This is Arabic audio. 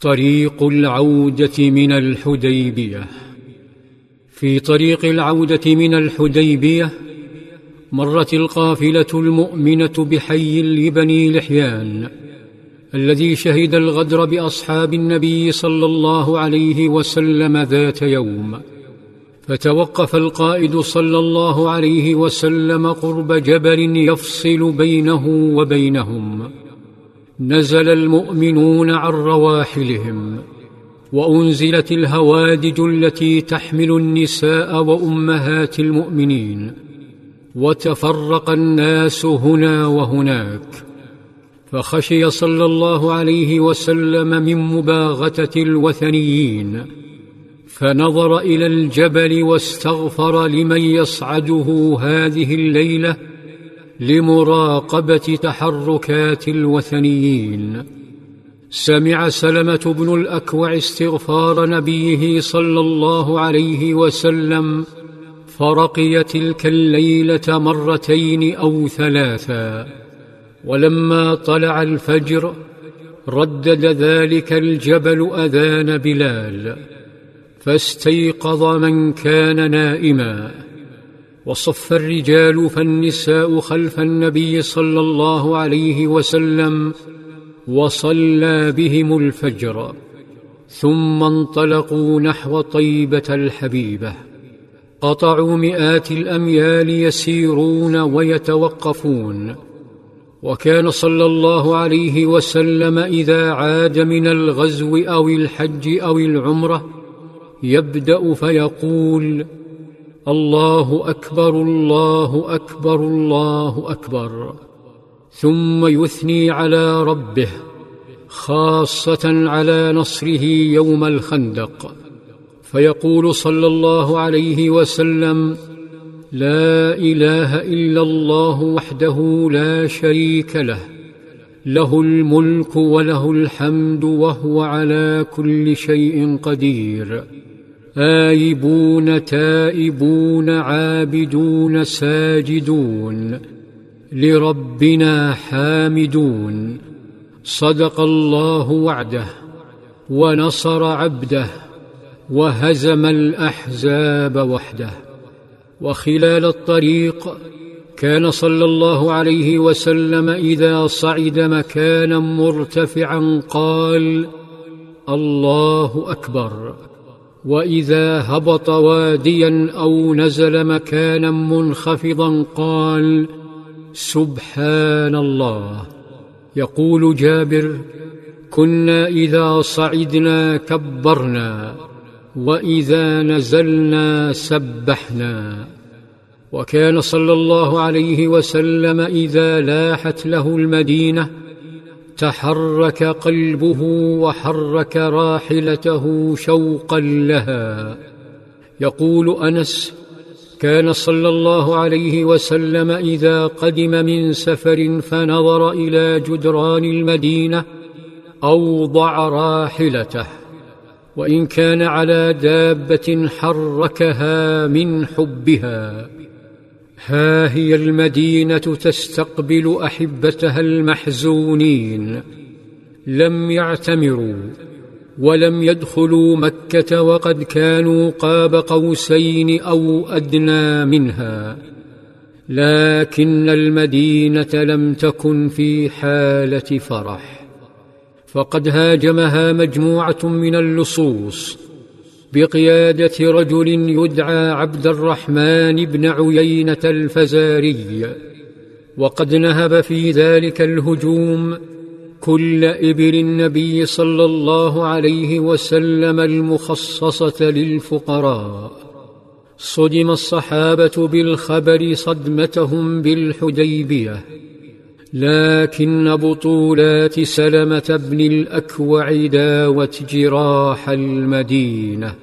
طريق العودة من الحديبية. في طريق العودة من الحديبية مرت القافلة المؤمنة بحي لبني لحيان الذي شهد الغدر بأصحاب النبي صلى الله عليه وسلم ذات يوم. فتوقف القائد صلى الله عليه وسلم قرب جبل يفصل بينه وبينهم. نزل المؤمنون عن رواحلهم وأنزلت الهوادج التي تحمل النساء وأمهات المؤمنين وتفرق الناس هنا وهناك. فخشي صلى الله عليه وسلم من مباغتة الوثنيين فنظر إلى الجبل واستغفر لمن يصعده هذه الليلة لمراقبة تحركات الوثنيين. سمع سلمة بن الأكوع استغفار نبيه صلى الله عليه وسلم فرقي تلك الليلة مرتين أو ثلاثا. ولما طلع الفجر ردد ذلك الجبل أذان بلال فاستيقظ من كان نائما. وصف الرجال فالنساء خلف النبي صلى الله عليه وسلم وصلى بهم الفجر ثم انطلقوا نحو طيبة الحبيبة. قطعوا مئات الأميال يسيرون ويتوقفون. وكان صلى الله عليه وسلم إذا عاد من الغزو أو الحج أو العمرة يبدأ فيقول الله أكبر الله أكبر الله أكبر. ثم يثني على ربه خاصة على نصره يوم الخندق. فيقول صلى الله عليه وسلم لا إله إلا الله وحده لا شريك له له الملك وله الحمد وهو على كل شيء قدير. آيبون تائبون عابدون ساجدون لربنا حامدون. صدق الله وعده ونصر عبده وهزم الأحزاب وحده. وخلال الطريق كان صلى الله عليه وسلم إذا صعد مكانا مرتفعا قال الله أكبر. وإذا هبط واديا أو نزل مكانا منخفضا قال سبحان الله. يقول جابر كنا إذا صعدنا كبرنا وإذا نزلنا سبحنا. وكان صلى الله عليه وسلم إذا لاحت له المدينة تحرك قلبه وحرك راحلته شوقا لها. يقول أنس كان صلى الله عليه وسلم إذا قدم من سفر فنظر إلى جدران المدينة أوضع راحلته وإن كان على دابة حركها من حبها. ها هي المدينة تستقبل أحبتها المحزونين. لم يعتمروا ولم يدخلوا مكة وقد كانوا قاب قوسين أو أدنى منها. لكن المدينة لم تكن في حالة فرح. فقد هاجمها مجموعة من اللصوص بقيادة رجل يدعى عبد الرحمن بن عيينة الفزاري. وقد نهب في ذلك الهجوم كل إبل النبي صلى الله عليه وسلم المخصصة للفقراء. صدم الصحابة بالخبر صدمتهم بالحديبية. لكن بطولات سلمة بن الأكوع داوت جراح المدينة.